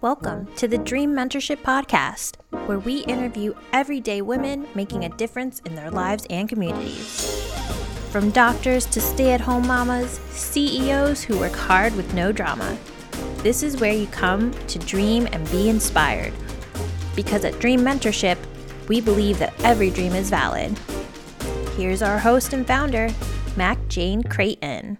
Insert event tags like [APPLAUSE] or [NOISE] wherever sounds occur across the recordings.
Welcome to the Dream Mentorship Podcast, where we interview everyday women making a difference in their lives and communities. From doctors to stay at home mamas, CEOs who work hard with no drama. This is where you come to dream and be inspired. Because at Dream Mentorship, we believe that every dream is valid. Here's our host and founder, Mac Jane Creighton.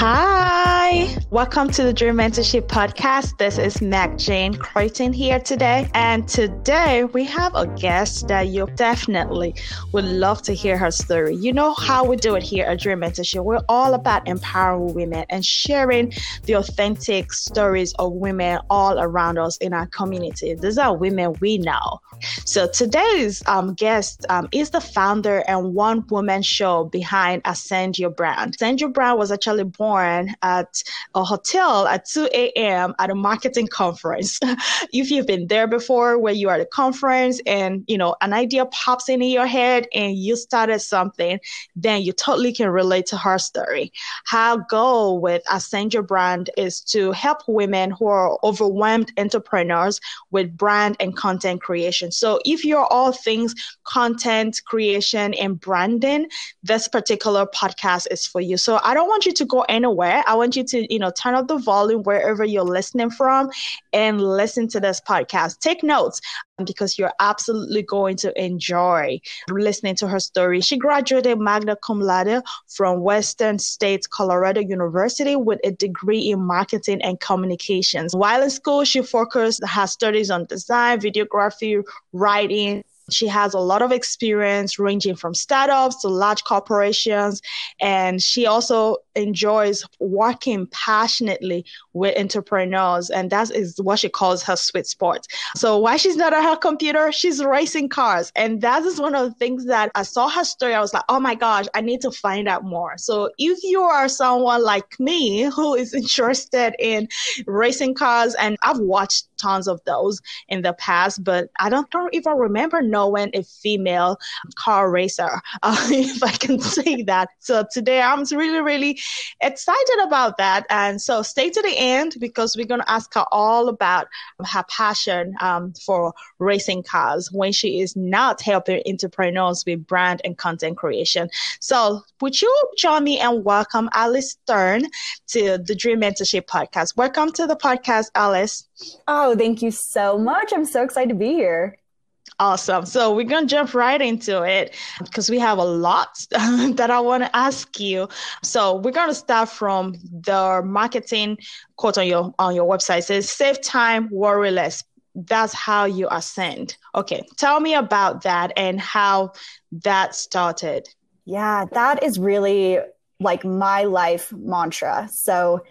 Hi, welcome to the Dream Mentorship Podcast. This is Mac Jane Creighton here today. And today we have a guest that you definitely would love to hear her story. You know how we do it here at Dream Mentorship. We're all about empowering women and sharing the authentic stories of women all around us in our community. These are women we know. So today's um, guest um, is the founder and one woman show behind Ascend Your Brand. Ascend Your Brand was actually born at a hotel at 2 a.m. at a marketing conference. [LAUGHS] if you've been there before, where you are at a conference and you know an idea pops into your head and you started something, then you totally can relate to her story. Her goal with Ascend Your Brand is to help women who are overwhelmed entrepreneurs with brand and content creation. So if you're all things content creation and branding, this particular podcast is for you. So I don't want you to go anywhere. I want you to, you know, turn up the volume wherever you're listening from and listen to this podcast. Take notes um, because you're absolutely going to enjoy listening to her story. She graduated magna cum laude from Western State Colorado University with a degree in marketing and communications. While in school, she focused her studies on design, videography, writing, she has a lot of experience ranging from startups to large corporations. And she also enjoys working passionately with entrepreneurs. And that is what she calls her sweet spot. So while she's not at her computer, she's racing cars. And that is one of the things that I saw her story. I was like, oh my gosh, I need to find out more. So if you are someone like me who is interested in racing cars, and I've watched tons of those in the past, but I don't, don't even remember knowing a female car racer, uh, [LAUGHS] if I can say that. So today I'm really, really excited about that. And so stay to the end because we're going to ask her all about her passion um, for racing cars when she is not helping entrepreneurs with brand and content creation. So would you join me and welcome Alice Stern to the Dream Mentorship Podcast? Welcome to the podcast, Alice. Oh, thank you so much. I'm so excited to be here. Awesome. So we're going to jump right into it because we have a lot [LAUGHS] that I want to ask you. So we're going to start from the marketing quote on your on your website it says save time, worry less. That's how you ascend. Okay. Tell me about that and how that started. Yeah, that is really like my life mantra. So,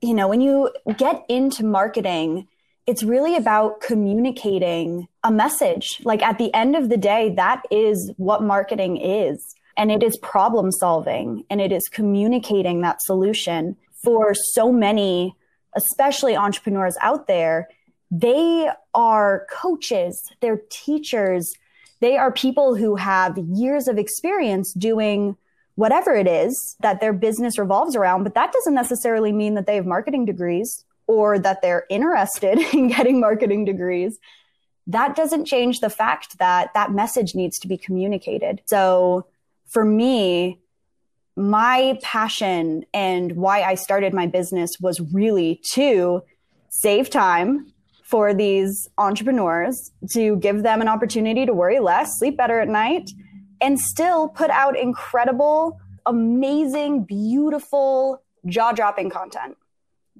you know, when you get into marketing, it's really about communicating a message. Like at the end of the day, that is what marketing is. And it is problem solving and it is communicating that solution for so many, especially entrepreneurs out there. They are coaches, they're teachers, they are people who have years of experience doing whatever it is that their business revolves around. But that doesn't necessarily mean that they have marketing degrees or that they're interested [LAUGHS] in getting marketing degrees, that doesn't change the fact that that message needs to be communicated. So for me, my passion and why I started my business was really to save time for these entrepreneurs, to give them an opportunity to worry less, sleep better at night, and still put out incredible, amazing, beautiful, jaw dropping content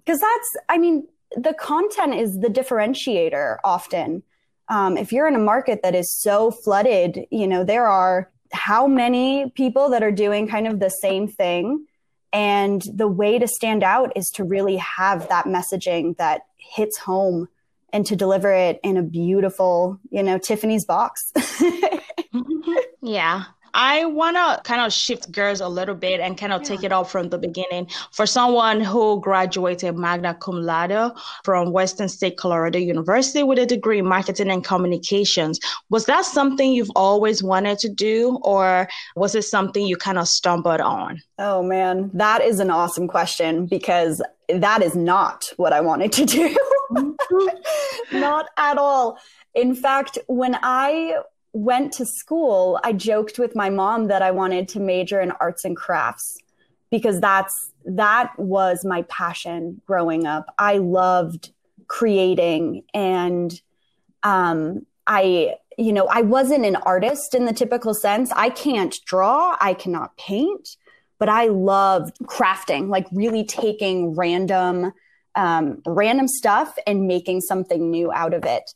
because that's, I mean, the content is the differentiator often. Um, if you're in a market that is so flooded, you know, there are how many people that are doing kind of the same thing. And the way to stand out is to really have that messaging that hits home and to deliver it in a beautiful, you know, Tiffany's box. [LAUGHS] [LAUGHS] yeah. I want to kind of shift gears a little bit and kind of yeah. take it up from the beginning. For someone who graduated magna cum laude from Western State Colorado University with a degree in marketing and communications, was that something you've always wanted to do, or was it something you kind of stumbled on? Oh man, that is an awesome question because that is not what I wanted to do. Mm-hmm. [LAUGHS] not at all. In fact, when I went to school, I joked with my mom that I wanted to major in arts and crafts because that's that was my passion growing up. I loved creating and um, I you know, I wasn't an artist in the typical sense. I can't draw, I cannot paint, but I loved crafting, like really taking random um, random stuff and making something new out of it.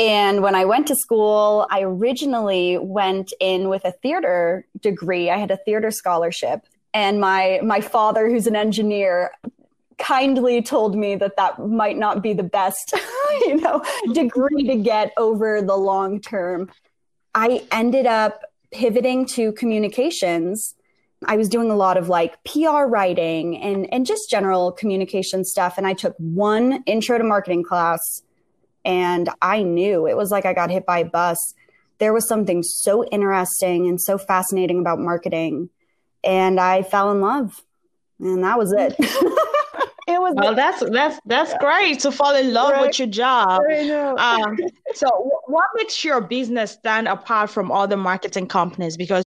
And when I went to school, I originally went in with a theater degree. I had a theater scholarship. And my my father, who's an engineer, kindly told me that that might not be the best, [LAUGHS] you know, degree to get over the long term. I ended up pivoting to communications. I was doing a lot of like PR writing and and just general communication stuff and I took one intro to marketing class and I knew it was like I got hit by a bus. There was something so interesting and so fascinating about marketing. And I fell in love. And that was it. [LAUGHS] it was well that's that's that's yeah. great to fall in love right. with your job um, [LAUGHS] so what makes your business stand apart from other marketing companies because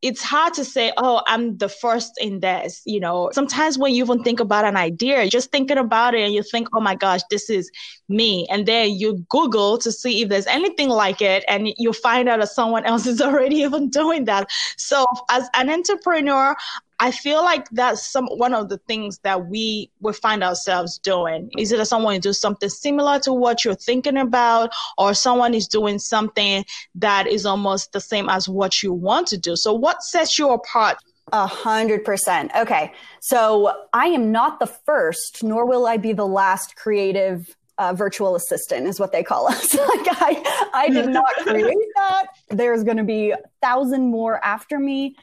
it's hard to say, oh, I'm the first in this. You know, sometimes when you even think about an idea, just thinking about it and you think, oh my gosh, this is me. And then you Google to see if there's anything like it and you find out that someone else is [LAUGHS] already even doing that. So as an entrepreneur, I feel like that's some one of the things that we we find ourselves doing. Is it that someone do something similar to what you're thinking about, or someone is doing something that is almost the same as what you want to do? So what sets you apart? A hundred percent. Okay. So I am not the first, nor will I be the last creative uh, virtual assistant is what they call us. [LAUGHS] like I, I did [LAUGHS] not create that. There's going to be a thousand more after me.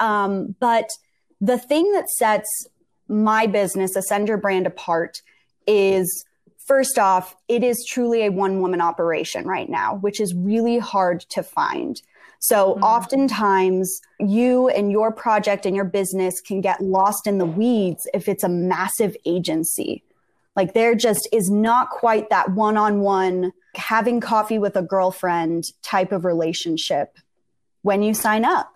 Um, but the thing that sets my business, Ascend Brand, apart is first off, it is truly a one woman operation right now, which is really hard to find. So mm-hmm. oftentimes you and your project and your business can get lost in the weeds if it's a massive agency. Like there just is not quite that one on one having coffee with a girlfriend type of relationship when you sign up.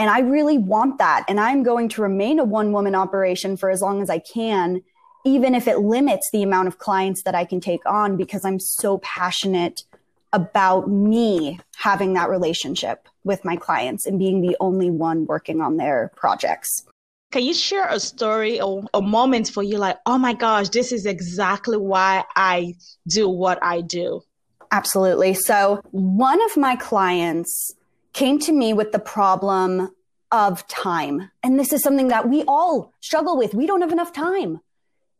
And I really want that. And I'm going to remain a one woman operation for as long as I can, even if it limits the amount of clients that I can take on because I'm so passionate about me having that relationship with my clients and being the only one working on their projects. Can you share a story or a moment for you like, oh my gosh, this is exactly why I do what I do? Absolutely. So, one of my clients came to me with the problem of time. And this is something that we all struggle with. We don't have enough time.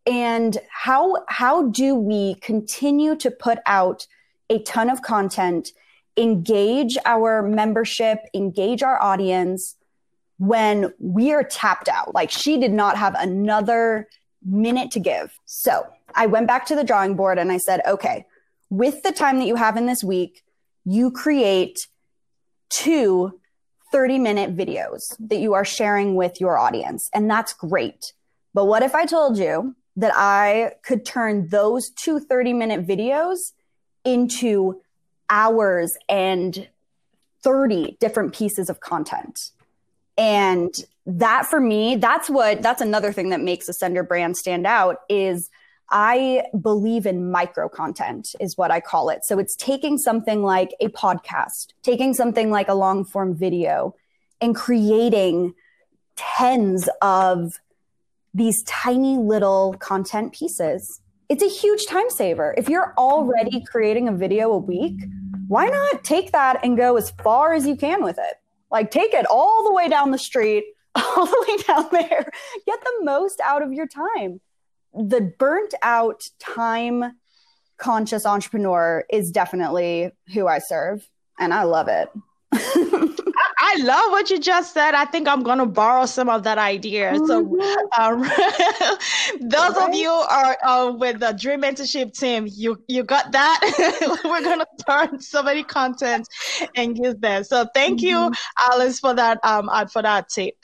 And how, how do we continue to put out a ton of content, engage our membership, engage our audience when we are tapped out? Like she did not have another minute to give. So I went back to the drawing board and I said, okay, with the time that you have in this week, you create two 30 minute videos that you are sharing with your audience. And that's great. But what if I told you that I could turn those two 30 minute videos into hours and 30 different pieces of content? And that for me, that's what, that's another thing that makes Ascend Your Brand stand out is I believe in micro content is what I call it. So it's taking something like a podcast, taking something like a long form video and creating tens of these tiny little content pieces. It's a huge time saver. If you're already creating a video a week, why not take that and go as far as you can with it? Like take it all the way down the street, [LAUGHS] all the way down there. Get the most out of your time the burnt out time conscious entrepreneur is definitely who I serve and I love it. [LAUGHS] I, love what you just said. I think I'm gonna borrow some of that idea. Mm-hmm. So, [LAUGHS] um, those right. of you are uh, with the Dream Mentorship team, you you got that. [LAUGHS] We're gonna turn so many content and use them. So, thank mm-hmm. you, Alice, for that um uh, for that tip.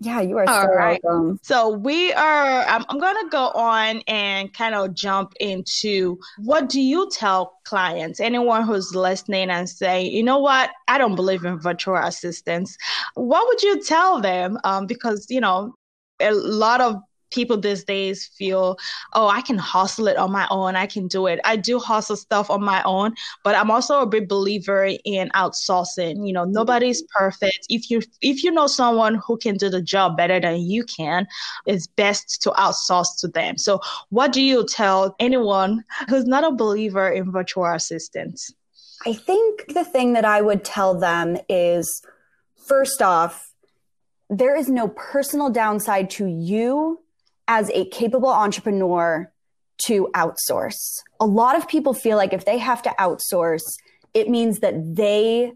Yeah, you are All so right. welcome. So we are. I'm, I'm going to go on and kind of jump into what do you tell clients, anyone who's listening and say, you know what, I don't believe in virtual assistants. What would you tell them? Um, because you know, a lot of people these days feel, oh, I can hustle it on my own. I can do it. I do hustle stuff on my own, but I'm also a big believer in outsourcing. You know, nobody's perfect. If you if you know someone who can do the job better than you can, it's best to outsource to them. So, what do you tell anyone who's not a believer in virtual assistants? I think the thing that I would tell them is first off, there is no personal downside to you as a capable entrepreneur to outsource. A lot of people feel like if they have to outsource, it means that they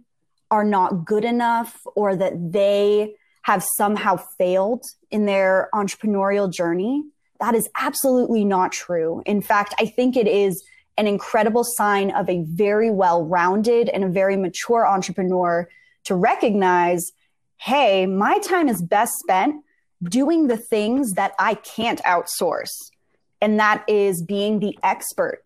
are not good enough or that they have somehow failed in their entrepreneurial journey. That is absolutely not true. In fact, I think it is an incredible sign of a very well rounded and a very mature entrepreneur to recognize hey, my time is best spent doing the things that I can't outsource. And that is being the expert,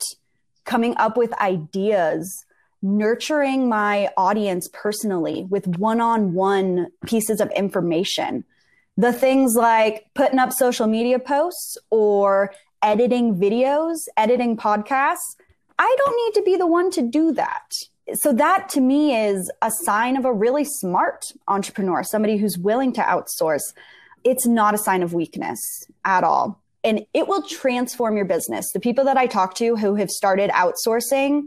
coming up with ideas, nurturing my audience personally with one on one pieces of information. The things like putting up social media posts or editing videos, editing podcasts, I don't need to be the one to do that. So, that to me is a sign of a really smart entrepreneur, somebody who's willing to outsource it's not a sign of weakness at all. And it will transform your business. The people that I talk to who have started outsourcing,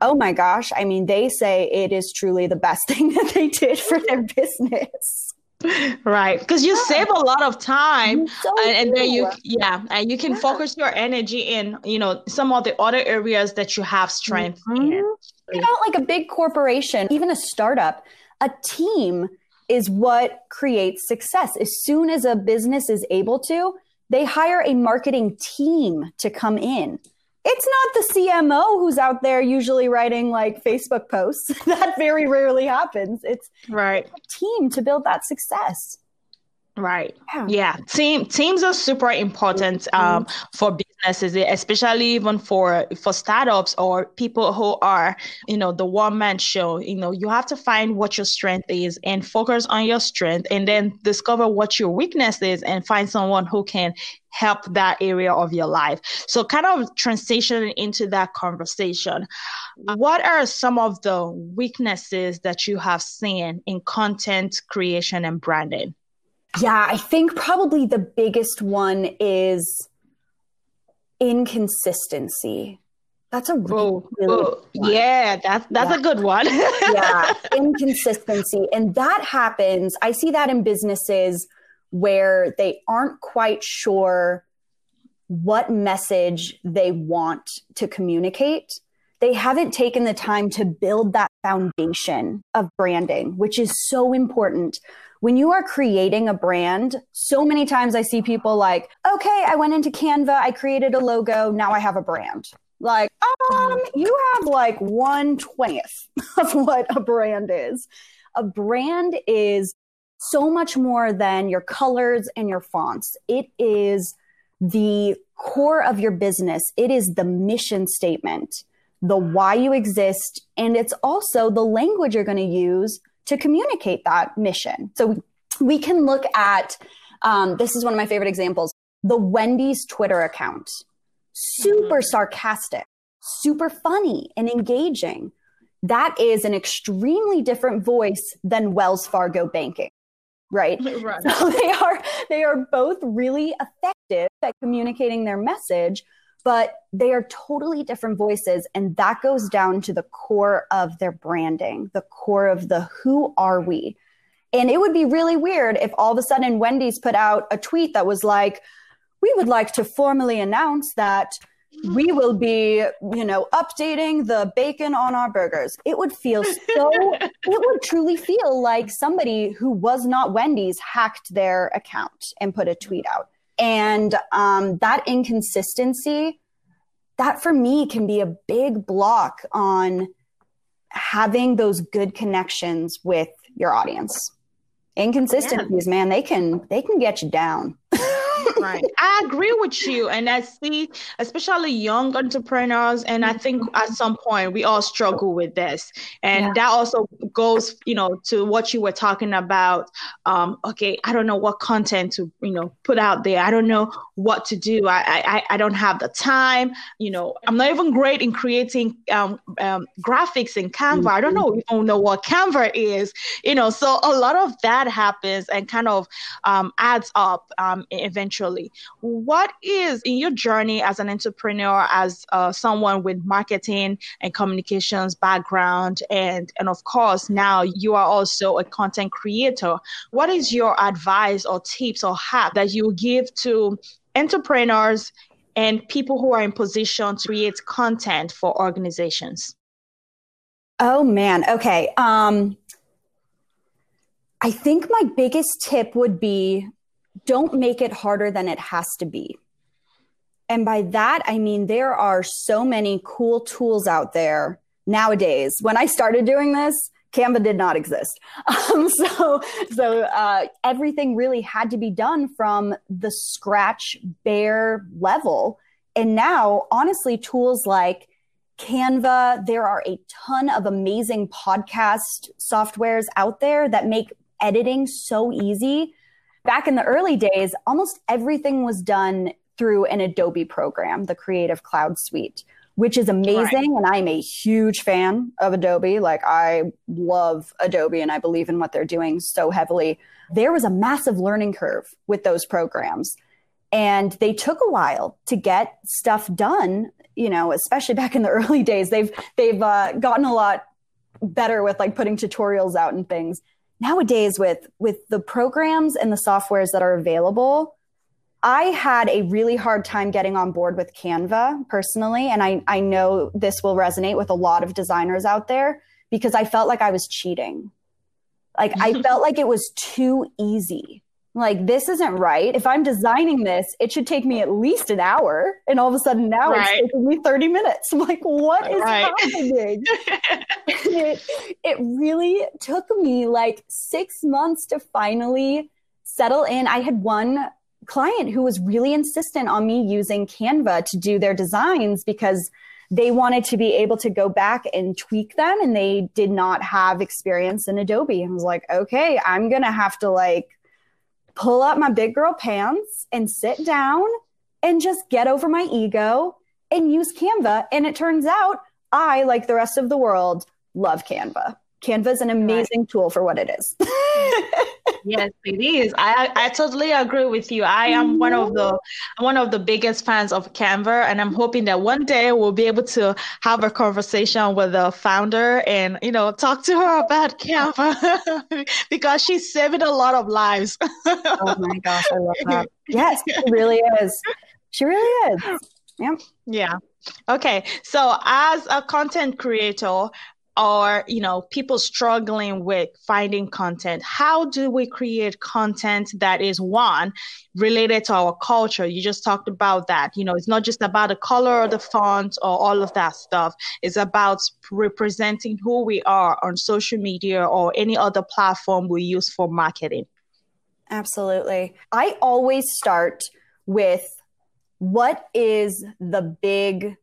oh my gosh, I mean, they say it is truly the best [LAUGHS] thing that they did for their business. Right, because you yeah. save a lot of time, so and, and, then you, yeah, and you can yeah. focus your energy in, you know, some of the other areas that you have strength mm-hmm. in. You know, like a big corporation, even a startup, a team is what creates success. As soon as a business is able to, they hire a marketing team to come in. It's not the CMO who's out there usually writing like Facebook posts. [LAUGHS] that very rarely happens. It's right team to build that success. Right. Yeah. yeah. Team teams are super important um, for businesses, especially even for for startups or people who are, you know, the one man show. You know, you have to find what your strength is and focus on your strength, and then discover what your weakness is and find someone who can help that area of your life. So, kind of transitioning into that conversation, what are some of the weaknesses that you have seen in content creation and branding? Yeah, I think probably the biggest one is inconsistency. That's a really, really yeah, that's that's yeah. a good one. [LAUGHS] yeah, inconsistency, and that happens. I see that in businesses where they aren't quite sure what message they want to communicate. They haven't taken the time to build that foundation of branding, which is so important when you are creating a brand, so many times I see people like, okay, I went into Canva, I created a logo, now I have a brand. Like, um, you have like one twentieth [LAUGHS] of what a brand is. A brand is so much more than your colors and your fonts. It is the core of your business. It is the mission statement, the why you exist, and it's also the language you're going to use to communicate that mission. So we can look at um, this is one of my favorite examples the Wendy's Twitter account. Super mm-hmm. sarcastic, super funny and engaging. That is an extremely different voice than Wells Fargo banking. Right? [LAUGHS] right. So they are they are both really effective at communicating their message, but they are totally different voices. And that goes down to the core of their branding, the core of the who are we? And it would be really weird if all of a sudden Wendy's put out a tweet that was like, we would like to formally announce that we will be, you know, updating the bacon on our burgers. It would feel so, [LAUGHS] it would truly feel like somebody who was not Wendy's hacked their account and put a tweet out. And um, that inconsistency, that for me can be a big block on having those good connections with your audience. Inconsistencies, yeah. man, they can they can get you down. Right. I agree with you. And I see, especially young entrepreneurs, and I think at some point we all struggle with this. And yeah. that also goes, you know, to what you were talking about. Um, okay, I don't know what content to, you know, put out there. I don't know what to do. I I, I don't have the time. You know, I'm not even great in creating um, um, graphics in Canva. Mm-hmm. I don't know, even know what Canva is, you know, so a lot of that happens and kind of um, adds up um, eventually eventually. What is in your journey as an entrepreneur, as uh, someone with marketing and communications background, and and of course now you are also a content creator. What is your advice or tips or hack that you give to entrepreneurs and people who are in position to create content for organizations? Oh man, okay. Um, I think my biggest tip would be don't make it harder than it has to be. And by that, I mean, there are so many cool tools out there nowadays. When I started doing this, Canva did not exist. [LAUGHS] Um, so, so uh, everything really had to be done from the scratch, bare level. And now, honestly, tools like Canva, there are a ton of amazing podcast softwares out there that make editing so easy back in the early days, almost everything was done through an Adobe program, the Creative Cloud Suite, which is amazing. Right. And I'm a huge fan of Adobe. Like, I love Adobe and I believe in what they're doing so heavily. There was a massive learning curve with those programs. And they took a while to get stuff done, you know, especially [LAUGHS] back in the early days. They've, they've uh, gotten a lot better with like putting tutorials out and things nowadays with with the programs and the softwares that are available i had a really hard time getting on board with canva personally. And i i know this will resonate with a lot of designers out there because i felt like i was cheating. Like i [LAUGHS] felt like it was too easy like this isn't right. If I'm designing this, it should take me at least an hour, and all of a sudden now right. it's taking me 30 minutes. I'm [LAUGHS] like, what is right. happening? [LAUGHS] it, it really took me like six months to finally settle in. I had one client who was really insistent on me using Canva to do their designs because they wanted to be able to go back and tweak them and they did not have experience in Adobe. And I was like, okay, I'm going to have to like pull up my big girl pants and sit down and just get over my ego and use Canva. And it turns out I, like the rest of the world, love Canva. Canva is an amazing right. tool for what it is. [LAUGHS] yes, it is. I I totally agree with you. I am one of the one of the biggest fans of Canva, and I'm hoping that one day we'll be able to have a conversation with the founder and you know talk to her about Canva [LAUGHS] because she's saving a lot of lives. [LAUGHS] oh my gosh, I love that. Yes, she really is. She really is. Yeah. Yeah. Okay. So as a content creator, or you know people struggling with finding content? How do we create content that is one related to our culture? You just talked about that. You know it's not just about the color of the font or all of that stuff. It's about representing who we are on social media or any other platform we use for marketing. Absolutely. I always start with what is the big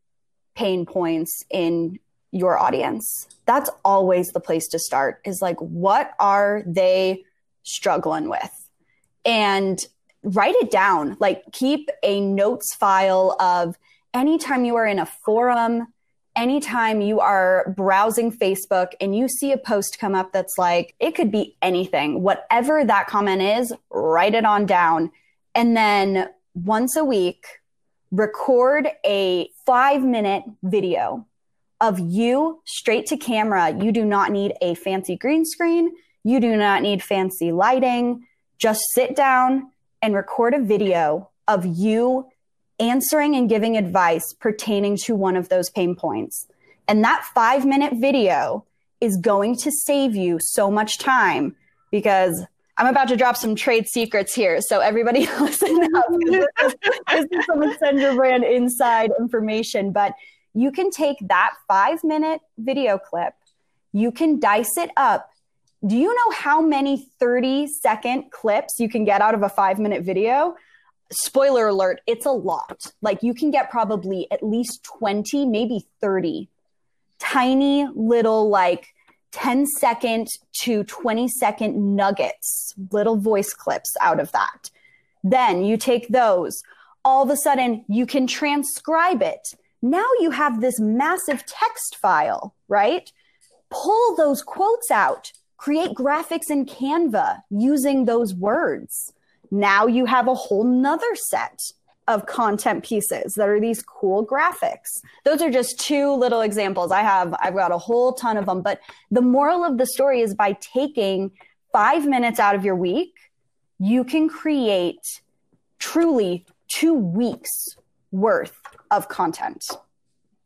pain points in your audience. That's always the place to start is like, what are they struggling with? And write it down. Like, keep a notes file of anytime you are in a forum, anytime you are browsing Facebook and you see a post come up that's like, it could be anything, whatever that comment is, write it on down. And then once a week, record a five minute video of you straight to camera. You do not need a fancy green screen. You do not need fancy lighting. Just sit down and record a video of you answering and giving advice pertaining to one of those pain points. And that five minute video is going to save you so much time because I'm about to drop some trade secrets here. So everybody [LAUGHS] listen up. This is, some Ascend Your Brand inside information, but you can take that five minute video clip, you can dice it up. Do you know how many 30 second clips you can get out of a five minute video? Spoiler alert, it's a lot. Like you can get probably at least 20, maybe 30 tiny little like 10 second to 20 second nuggets, little voice clips out of that. Then you take those. All of a sudden, you can transcribe it. Now you have this massive text file, right? Pull those quotes out, create graphics in Canva using those words. Now you have a whole nother set of content pieces that are these cool graphics. Those are just two little examples. I have I've got a whole ton of them, but the moral of the story is by taking 5 minutes out of your week, you can create truly 2 weeks worth of content.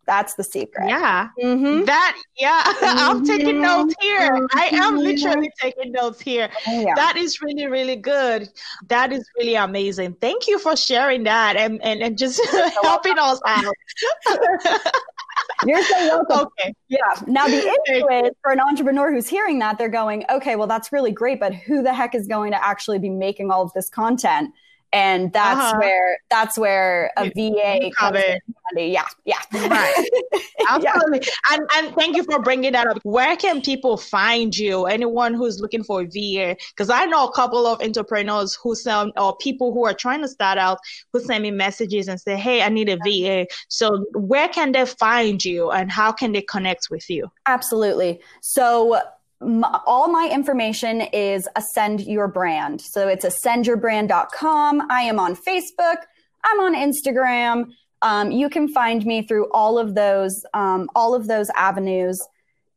That's the secret. Yeah. Mm-hmm. That, yeah. [LAUGHS] I'm taking notes here. I am mm-hmm. literally taking notes here. Oh, yeah. That is really, really good. That is really amazing. Thank you for sharing that and, and, and just [LAUGHS] helping us out. [LAUGHS] You're so welcome. Okay. Yeah. Now the issue is for an entrepreneur who's hearing that, they're going, okay, well, that's really great, but who the heck is going to actually be making all of this content? And that's uh-huh. where that's where a VA comes in. Yeah, yeah, right. [LAUGHS] Absolutely. yeah. And and thank you for bringing that up. Where can people find you? Anyone who's looking for a VA? Because I know a couple of entrepreneurs who send or people who are trying to start out who send me messages and say, "Hey, I need a VA." So where can they find you, and how can they connect with you? Absolutely. So all my information is Ascend Your Brand. So it's ascendyourbrand.com. I am on Facebook. I'm on Instagram. Um, you can find me through all of those, um, all of those avenues.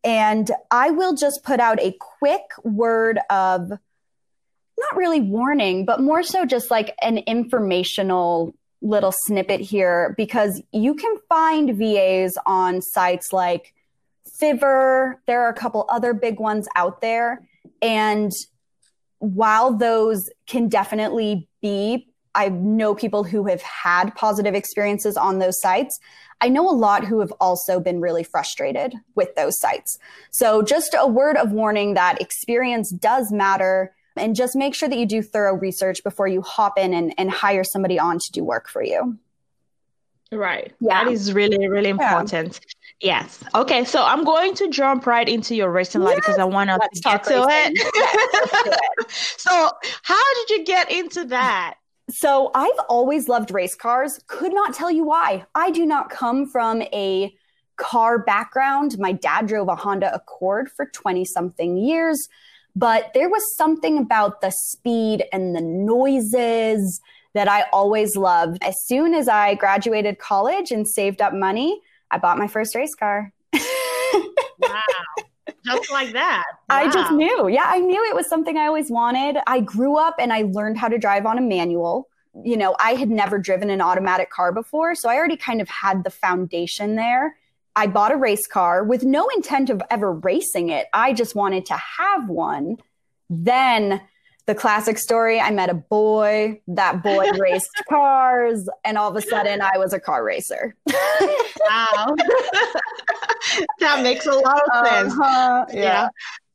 And I will just put out a quick word of not really warning, but more so just like an informational little snippet here because you can find VAs on sites like Fiverr. There are a couple other big ones out there. And while those can definitely be, I know people who have had positive experiences on those sites. I know a lot who have also been really frustrated with those sites. So, just a word of warning that experience does matter. And just make sure that you do thorough research before you hop in and, and hire somebody on to do work for you. Right. Yeah. That is really, really important. Yeah. Yes. Okay. So I'm going to jump right into your racing life because I want to get to it. [LAUGHS] it. so, how did you get into that? So, I've always loved race cars. Could not tell you why. I do not come from a car background. My dad drove a Honda Accord for 20 something years, but there was something about the speed and the noises that I always loved. As soon as I graduated college and saved up money, I bought my first race car. wow. Just like that. Wow. I just knew. Yeah, I knew it was something I always wanted. I grew up and I learned how to drive on a manual. You know, I had never driven an automatic car before, so I already kind of had the foundation there. I bought a race car with no intent of ever racing it. I just wanted to have one. Then the classic story I met a boy, that boy [LAUGHS] raced cars, and all of a sudden I was a car racer. wow. [LAUGHS] that makes a lot of sense. Uh-huh. Yeah. yeah.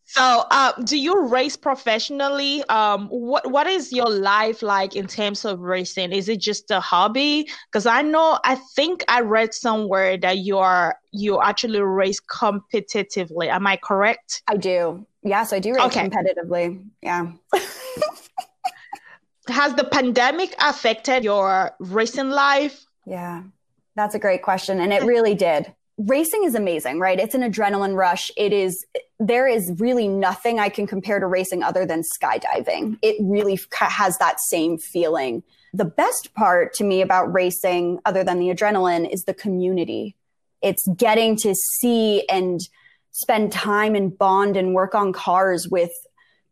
So, uh, do you race professionally? Um, what what is your life like in terms of racing? Is it just a hobby? Because I know, I think I read somewhere that you are you actually race competitively. Am I correct? I do. Yes, I do race okay. competitively. Yeah. [LAUGHS] Has the pandemic affected your racing life? Yeah, that's a great question, and it [LAUGHS] really did. Racing is amazing, right? It's an adrenaline rush. It is there is really nothing I can compare to racing other than skydiving. It really has that same feeling. The best part to me about racing, other than the adrenaline, is the community. It's getting to see and spend time and bond and work on cars with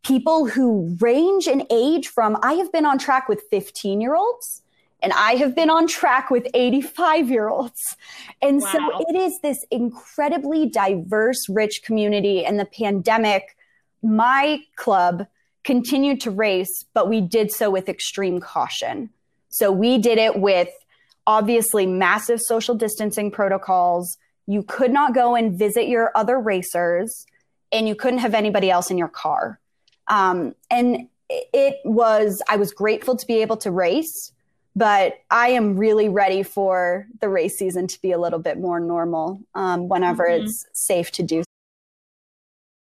people who range in age from I have been on track with 15 year olds and I have been on track with 85 year olds. And wow. so it is this incredibly diverse, rich community. And the pandemic, my club continued to race, but we did so with extreme caution. So we did it with obviously massive social distancing protocols. You could not go and visit your other racers, and you couldn't have anybody else in your car. Um, and it was, I was grateful to be able to race, but I am really ready for the race season to be a little bit more normal um, whenever mm-hmm. it's safe to do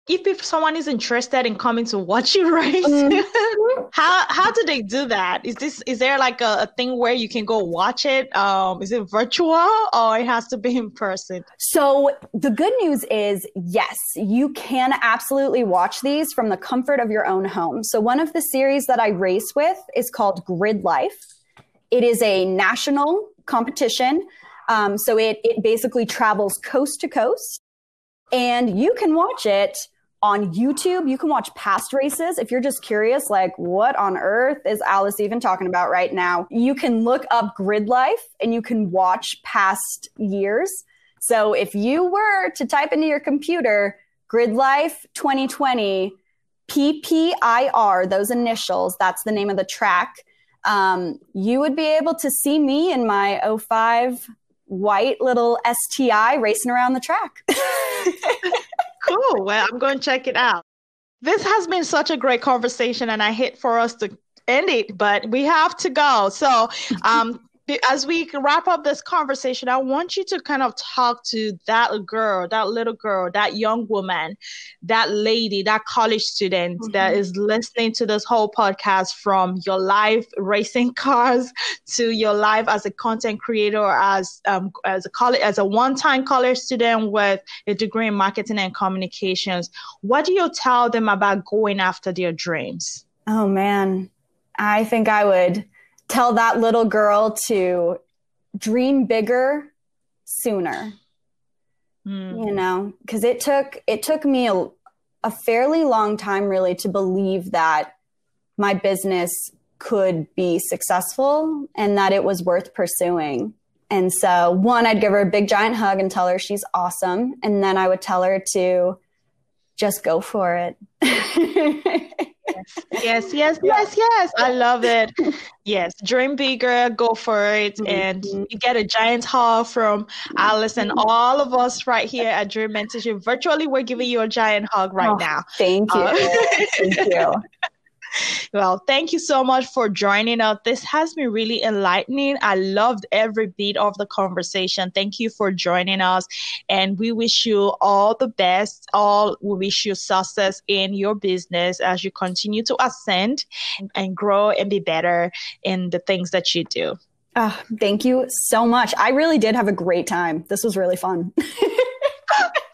if, if someone is interested in coming to watch you [LAUGHS] race mm-hmm. how how do they do that? Is this is there like a, a, thing where you can go watch it? Um is it virtual or it has to be in person? So the good news is yes you can absolutely watch these from the comfort of your own home. So one of the series that i race with is called grid life. It is a national competition. Um, so it, it basically travels coast to coast and you can watch it on YouTube, you can watch past races. If you're just curious, like, what on earth is Alice even talking about right now? You can look up Grid Life and you can watch past years. So if you were to type into your computer, Grid Life 2020, PPIR, those initials, that's the name of the track, um, you would be able to see me in my 05 white little STI racing around the track. [LAUGHS] cool. Well, I'm going to check it out. This has been such a great conversation, and I hate for us to end it, but we have to go. So, [LAUGHS] um, as we wrap up this conversation, I want you to kind of talk to that girl, that little girl, that young woman, that lady, that college student mm-hmm. that is listening to this whole podcast from your life racing [LAUGHS] cars to your life as a content creator, as um, as a college, as a one-time college student with a degree in marketing and communications. What do you tell them about going after their dreams? Oh man, I think I would tell that little girl to dream bigger sooner. Mm. You know, because it took it took me a, a fairly long time really to believe that my business could be successful and that it was worth pursuing. And so, one, I'd give her a big giant hug and tell her she's awesome. And then I would tell her to just go for it. [LAUGHS] yes, yes, yes, yes. I love it. [LAUGHS] Yes, dream bigger, go for it. Mm-hmm. And you get a giant hug from Alice and all of us right here at Dream Mentorship. Virtually, we're giving you a giant hug right oh, now. Thank you. Uh, thank you. [LAUGHS] Well, thank you so much for joining us. This has been really enlightening. I loved every bit of the conversation. Thank you for joining us. And we wish you all the best. All we wish you success in your business as you continue to ascend and grow and be better in the things that you do. Oh, thank you so much. I really did have a great time. This was really fun. [LAUGHS]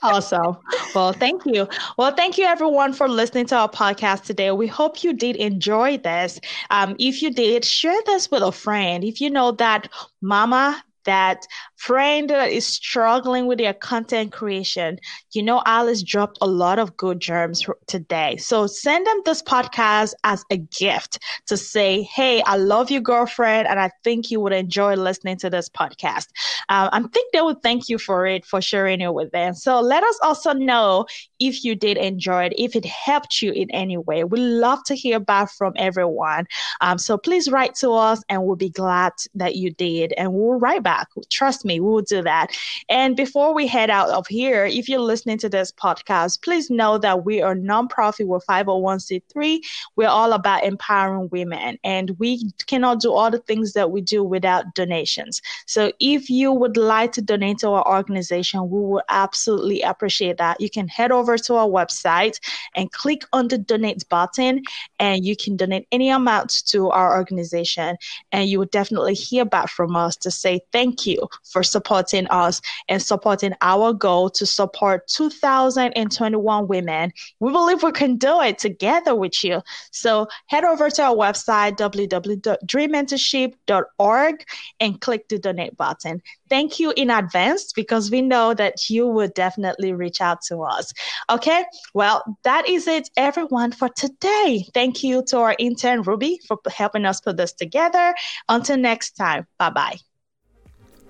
awesome. Well, thank you. Well, thank you everyone for listening to our podcast today. We hope you did enjoy this. Um, if you did, share this with a friend. If you know that mama that friend that is struggling with their content creation, you know, Alice dropped a lot of good germs today. So send them this podcast as a gift to say, Hey, I love you, girlfriend, and I think you would enjoy listening to this podcast. Um, I think they would thank you for it, for sharing it with them. So let us also know if you did enjoy it, if it helped you in any way. We love to hear back from everyone. Um, so please write to us and we'll be glad that you did. And we'll write back. Trust me, we will do that. And before we head out of here, if you're listening to this podcast, please know that we are nonprofit. We're 501c3. We're all about empowering women, and we cannot do all the things that we do without donations. So if you would like to donate to our organization, we will absolutely appreciate that. You can head over to our website and click on the donate button, and you can donate any amount to our organization. And you will definitely hear back from us to say thank you for for supporting us and supporting our goal to support 2021 women. We believe we can do it together with you. So head over to our website, www.dreammentorship.org, and click the donate button. Thank you in advance because we know that you will definitely reach out to us. Okay, well, that is it, everyone, for today. Thank you to our intern, Ruby, for helping us put this together. Until next time, bye bye.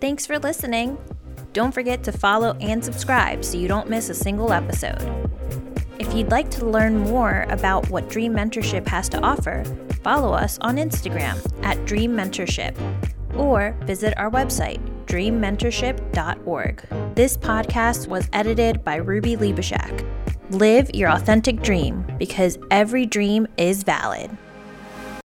Thanks for listening. Don't forget to follow and subscribe so you don't miss a single episode. If you'd like to learn more about what Dream Mentorship has to offer, follow us on Instagram at Dream Mentorship or visit our website, dreammentorship.org. This podcast was edited by Ruby Liebeshak. Live your authentic dream because every dream is valid.